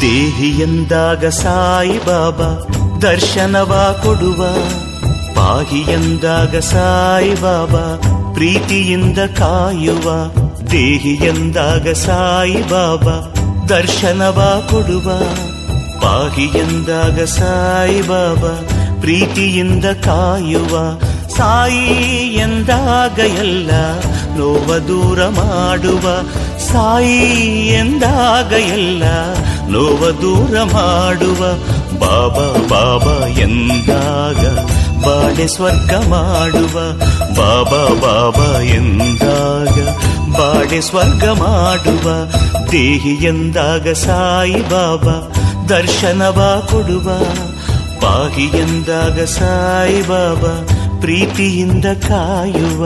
ದೇಹಿ ಎಂದಾಗ ಸಾಯಿ ಬಾಬಾ, ದರ್ಶನವ ಕೊಡುವ. ಪಾಹಿ ಎಂದಾಗ ಸಾಯಿ ಬಾಬಾ, ಪ್ರೀತಿಯಿಂದ ಕಾಯುವ. ದೇಹಿ ಎಂದಾಗ ಸಾಯಿ ಬಾಬಾ, ದರ್ಶನವ ಕೊಡುವ. ಪಾಹಿ ಎಂದಾಗ ಸಾಯಿ ಬಾಬಾ, ಪ್ರೀತಿಯಿಂದ ಕಾಯುವ. ಸಾಯಿ ಎಂದಾಗ ಎಲ್ಲ ನೋವ ದೂರ ಮಾಡುವ. ಸಾಯಿ ಎಂದಾಗ ಎಲ್ಲ ನೋವ ದೂರ ಮಾಡುವ ಬಾಬಾ ಬಾಬಾ ಎಂದಾಗ, ಬಾಳೆ ಸ್ವರ್ಗ ಮಾಡುವ ಬಾಬಾ ಬಾಬಾ ಎಂದಾಗ, ಬಾಳೆ ಸ್ವರ್ಗ ಮಾಡುವ ದೇಹಿ ಎಂದಾಗ ಸಾಯಿ ಬಾಬಾ ದರ್ಶನವ ಕೊಡುವ ಪಾಹಿ ಎಂದಾಗ ಸಾಯಿ ಬಾಬಾ, ಪ್ರೀತಿಯಿಂದ ಕಾಯುವ.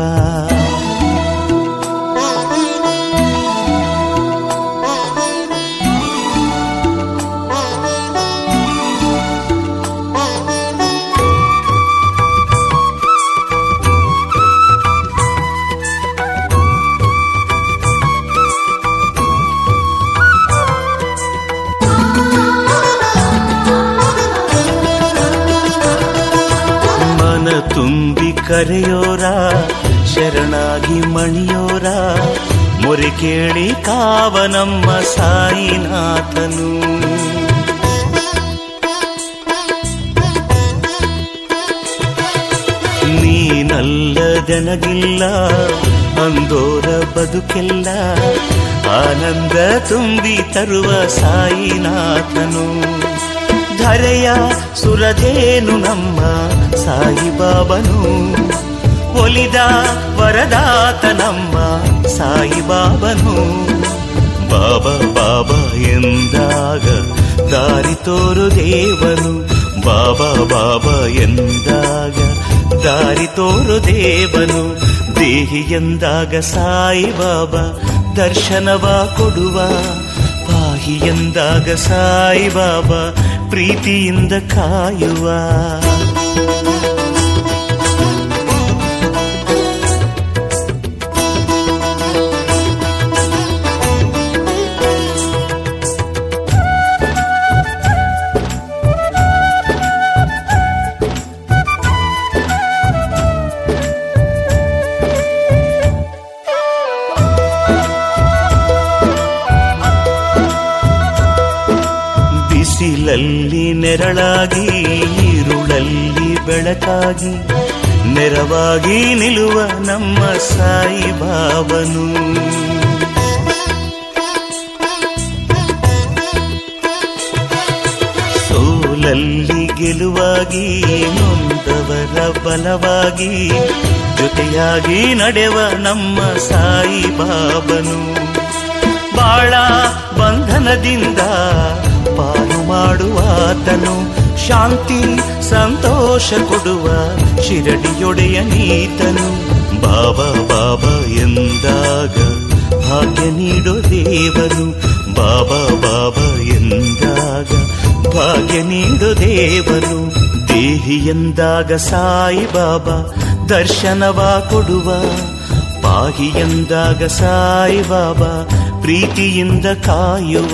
ಕರೆಯೋರ, ಶರಣಾಗಿ ಮಣಿಯೋರ, ಮೊರೆ ಕೇಳಿ ಕಾವ ನಮ್ಮ ಸಾಯಿನಾಥನು. ನೀನಲ್ಲದೆನಗಿಲ್ಲ, ಅಂದೋರ ಬದುಕೆಲ್ಲ, ಆನಂದ ತುಂಬಿ ತರುವ ಸಾಯಿನಾಥನು. ಧರೆಯ ಸುರದೇನು ನಮ್ಮ ಸಾಯಿಬಾಬನು ಒಲಿದ ವರದಾತ ನಮ್ಮ ಸಾಯಿಬಾಬನು ಬಾಬಾ ಬಾಬಾ ಎಂದಾಗ ದಾರಿ ತೋರು ದೇವನು. ಬಾಬಾ ಬಾಬಾ ಎಂದಾಗ ದಾರಿ ತೋರು ದೇವನು. ದೇಹಿ ಎಂದಾಗ ಸಾಯಿ ಬಾಬಾ ದರ್ಶನವ ಕೊಡುವ. ಪಾಹಿ ಎಂದಾಗ ಸಾಯಿ ಬಾಬಾ ಪ್ರೀತಿಯಿಂದ ಕಾಯುವ ಬಿಸಿಲಲ್ಲಿ ನೆರಳಾಗಿ ഇരുಳಲ್ಲಿ ಬೆಳಕಾಗಿ, ನೆರವಾಗಿ ನಿಲ್ಲುವ ನಮ್ಮ ಸಾಯಿ ಬಾಬನು ಸೋಲಲ್ಲಿ ಗೆಲುವಾಗಿ, ನೊಂದವರ ಬಲವಾಗಿ, ಜೊತೆಯಾಗಿ ನಡೆವ ನಮ್ಮ ಸಾಯಿ ಬಾಬನು ಬಾಳ ಬಂಧನದಿಂದ ಮಾಡುವಾತನು ಶಾಂತಿ, ಸಂತೋಷ ಕೊಡುವ ಶಿರಡಿಯೊಡೆಯ ನೀತನು. ಬಾಬಾ ಬಾಬಾ ಎಂದಾಗ ಭಾಗ್ಯ ನೀಡೋ ದೇವನು. ಬಾಬಾ ಬಾಬಾ ಎಂದಾಗ ಭಾಗ್ಯ ನೀಡೋ ದೇವನು. ದೇಹಿ ಎಂದಾಗ ಸಾಯಿ ಬಾಬಾ ದರ್ಶನವ ಕೊಡುವ. ಪಾಹಿ ಎಂದಾಗ ಸಾಯಿ ಬಾಬಾ ಪ್ರೀತಿಯಿಂದ ಕಾಯುವ.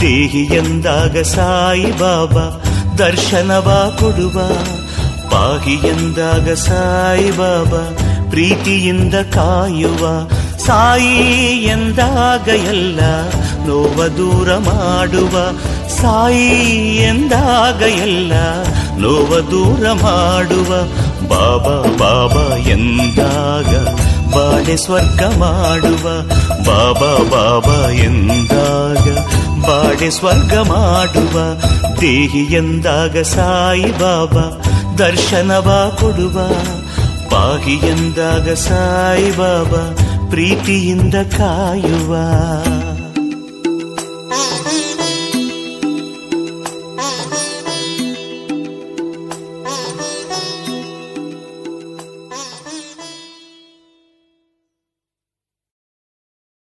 ದೇಹಿ ಎಂದಾಗ ಸಾಯಿ ಬಾಬಾ, ದರ್ಶನವ ಕೊಡುವ. ಪಾಹಿ ಎಂದಾಗ ಸಾಯಿ ಬಾಬಾ, ಪ್ರೀತಿಯಿಂದ ಕಾಯುವ. ಸಾಯಿ ಎಂದಾಗ ಎಲ್ಲ ನೋವ ದೂರ ಮಾಡುವ. ಸಾಯಿ ಎಂದಾಗ ಎಲ್ಲ ನೋವ ದೂರ ಮಾಡುವ. ಬಾಬಾ ಬಾಬಾ ಎಂದಾಗ ಬಾಳೆ ಸ್ವರ್ಗ ಮಾಡುವ. ಬಾಬಾ ಬಾಬಾ ಎಂದಾಗ ಕಾಪಾಡೆ ಸ್ವರ್ಗ ಮಾಡುವ, ದೇಹಿ ಎಂದಾಗ ಸಾಯಿ ಬಾಬಾ, ದರ್ಶನವ ಕೊಡುವ. ಪಾಹಿ ಎಂದಾಗ ಸಾಯಿ ಬಾಬಾ, ಪ್ರೀತಿಯಿಂದ ಕಾಯುವ.